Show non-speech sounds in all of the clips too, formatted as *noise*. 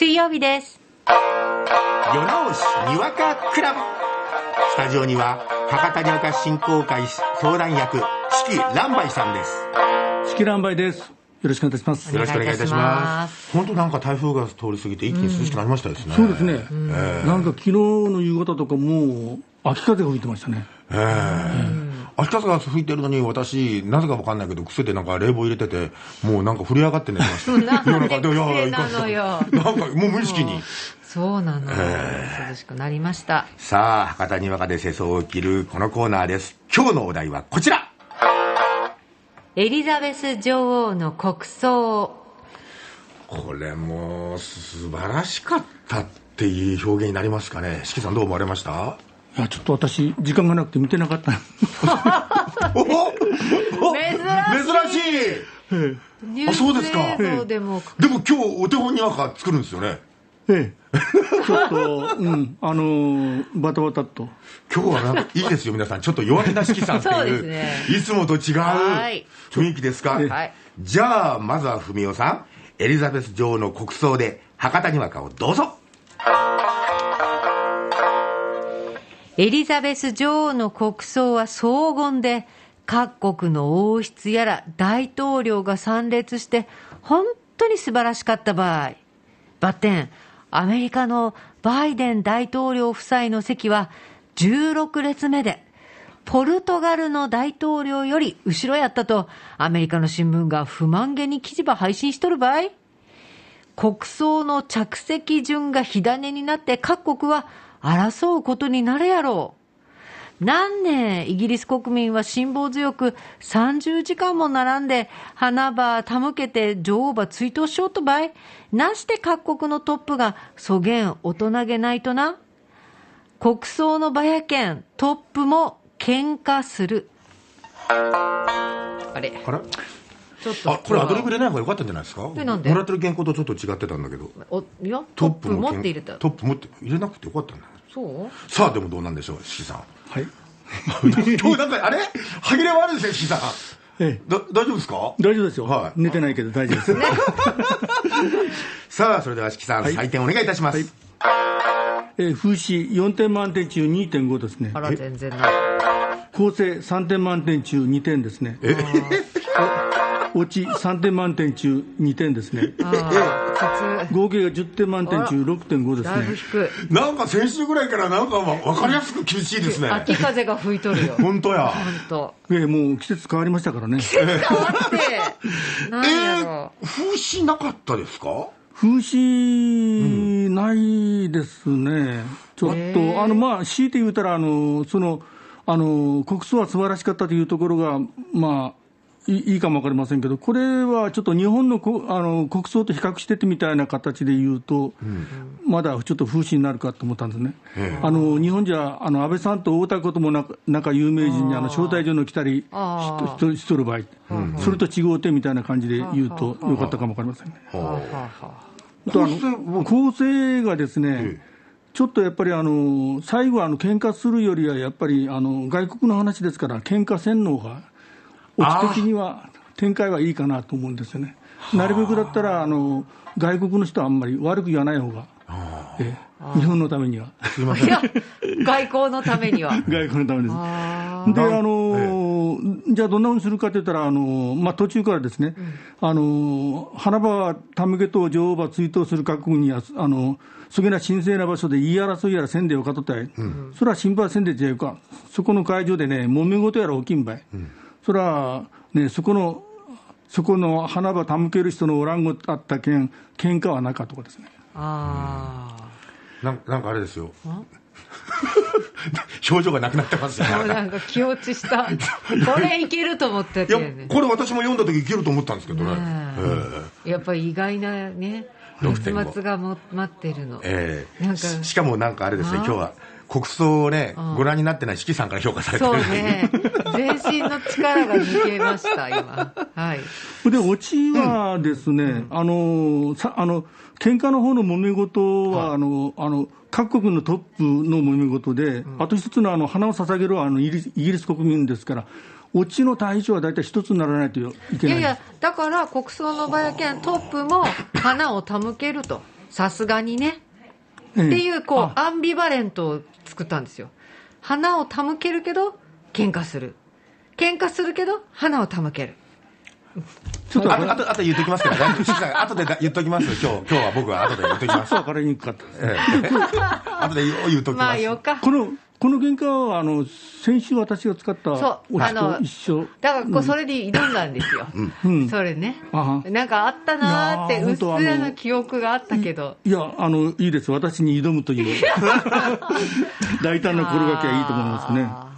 水曜日です。夜直しにわかクラブスタジオには博多にわか振興会相談役四季蘭梅さんです四季乱梅です。よろしくお願いいたします。よろしくお願いいたしお願いいたしまます本当なんか台風が通り過ぎて一気に涼しくなりましたですね、そうですね。なんか昨日の夕方とかもう秋風が吹いてましたね。ええ秋風が吹いてるのに私なぜかわかんないけど癖でなんか冷房入れててもうなんか震え上がって寝てましたなんで *laughs* 癖なのよ。なんかもう無意識に。そうなの。涼しくなりました。さあ博多にわかで世相を切るこのコーナーです。今日のお題はこちら。エリザベス女王の国葬。これも素晴らしかったっていう表現になりますかね。四季さんどう思われました？いや、ちょっと私、時間がなくて見てなかった。*laughs* おお珍しい。ニューあそうですか。ス映像でも、今日お手本にわか作るんですよね。ええ。ちょっと、うん、あのーバタバタっと。今日はなんかいいですよ皆さん。ちょっと弱気な四季さんっていう。ですね。いつもと違うはい。雰囲気ですか、はい。じゃあまずは文雄さん。エリザベス女王の国葬で博多にわかをどうぞエリザベス女王の国葬は荘厳で、各国の王室やら大統領が参列して、本当に素晴らしかった場合、バッテン、アメリカのバイデン大統領夫妻の席は16列目で、ポルトガルの大統領より後ろやったと、アメリカの新聞が不満げに記事ば配信しとる場合、国葬の着席順が火種になって各国は争うことになるやろう。何年イギリス国民は辛抱強く30時間も並んで花ば手向けて女王ば追悼しようとばい、なして各国のトップがそげん大人げないとな。国葬の場やけんトップも喧嘩する。あれ？あれちょっとあこれアドリブ入れない方がよかったんじゃないですか？えなんで？もらってる原稿とちょっと違ってたんだけど。おいやトップ持って入れた。トップ持って入れなくてよかったんだそう？さあでもどうなんでしょう四季さん。はい。*laughs* 今日なんかあれ？歯切れ悪いですね四季さん。ええ。だ大丈夫ですか？大丈夫ですよ。はい。寝てないけど大丈夫です。*laughs* さあそれでは四季さん、はい。採点お願いいたします、えー風刺4点満点中2.5ですね。あ。ら全然ない。構成3点満点中2点ですね。え？落ち3点満点中2点ですね。合計が10点満点中6.5です通だいぶね。低い。なんか先週ぐらいからなんかわ分かりやすく厳しいですね。秋風が吹いとるよ。*laughs* 本当や。本当。えーもう季節変わりましたからね。変わって *laughs* 何やろ。えー、風刺なかったですか？風刺ないですね、ちょっへと、ー。あのまあ、強いて言うたら、あのそのあの国葬は素晴らしかったというところが、まあ、いいいかもわかりませんけど、これはちょっと日本のこあの国葬と比較しててみたいな形で言うと、まだちょっと風刺になるかと思ったんですね。あの日本じゃあの安倍さんと会うたこともなく仲有名人にあの招待状の来たりししとる場合、それと違うてみたいな感じで言うとよかったかもわかりませんね。構成の構成がですね、ええ。ちょっとやっぱりあの最後はあの喧嘩するよりは、やっぱりあの外国の話ですから、喧嘩せんのが、オチ的には展開はいいかなと思うんですよね。なるべくだったらあの外国の人はあんまり悪く言わない方が、ええ。日本のためには、すいません。いや外交のためには。*laughs* 外国のためです。あで、あのじゃあどんなふうにするかといったら、あのまあ、途中からですね、あの花場、たむけと女王場追悼する各国には、あのそげな神聖な場所で言い争いやらせんでよかとったい、それは心配せんでじゃよか、そこの会場でね、揉め事やら起きんばい、それはね、そこの、そこの花場たむける人のおらんごあったけん、喧嘩はなかとかですね。あなんなんかあれですよ。*laughs* 表情がなくなってますよ。あもうなんか気落ちした。*laughs* これいけると思ったいやけどねこれ私も読んだ時いけると思ったんですけどね。ねえやっぱり意外なね結6.5末がも待ってるの。ええ。なんか。ししかもなんかあれですねあ？今日は国葬をねうん。ご覧になってない四季さんから評価されてる。そうね。全身の力が抜けました今。はい。で、オチはですね、あの、さ、あの、喧嘩の方の揉め事は、あの、あの、各国のトップの揉め事で、あと一つのあの、花を捧げるはあの、イギリスイギリス国民ですから、オチの対象は大体一つにならないといけない。いやいやだから国葬の場やけんトップも花を手向けると。さすがにね。ええっていう、こうあ、アンビバレントを作ったんですよ。花を手向けるけど、喧嘩する。喧嘩するけど、花を手向ける。ちょっとあと、あと、あと言っときますから、大丈夫です後で言っときますよ、今日、今日は僕は後で言っときます。分かりにくかったですええ後で言うときます。まあ、よか。このこの原価はあの先週私が使ったそうあのと一緒。だからこう、それで挑んだんですよ。うん。それね。なんかあったなーって、うっすらな記憶があったけど。いやあのいいです私に挑むという。*laughs* 大胆な心がけはいいと思いますね。あ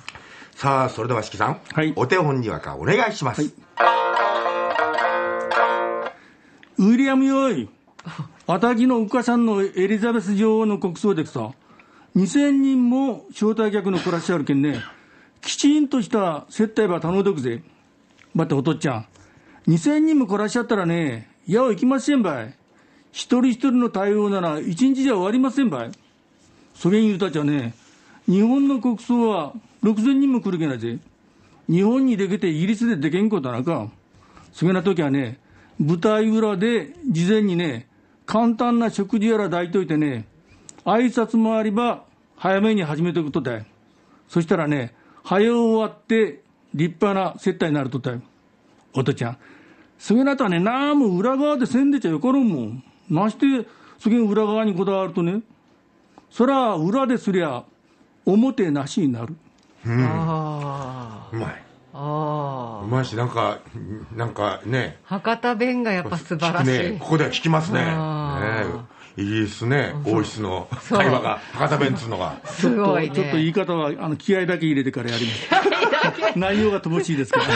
さあ、それでは、しきさん。はい。お手本にわかお願いします。ウィリアムよいあたぎのお母さんのエリザベス女王の国葬でさ2000人も招待客の暮らしあるけんねきちんとした接待ば頼んどくぜ。待ってお父っちゃん。2000人も暮らしちゃったらね矢を行きませんばい。一人一人の対応なら一日じゃ終わりませんばい。そげん言うたちゃね日本の国葬は6000人も来るけなぜ。日本にできてイギリスででけんことなんか。そげな時はね舞台裏で事前にね簡単な食事やら抱いといてね挨拶もあれば早めに始めておくとだいそしたらね早終わって立派な接待になるとだいおとちゃんそげなとはねなんも裏側でせんでちゃよかろんもんましてそげん裏側にこだわるとねそら裏ですりゃ表なしになるあうまい。ー。あうまいし、なんか、なんかね、あ。博多弁がやっぱ素晴らしい。ね、ここでは聞きますね。あねイギリスね、王室の会話が、博多弁っつうのが。すごいね。ちょっと言い方はあの気合だけ入れてからやります *laughs* 内容が乏しいですから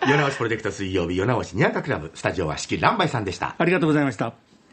*laughs* 夜直しプロジェクト水曜日、夜直しにわかクラブ、スタジオは四季乱梅さんでした。ありがとうございました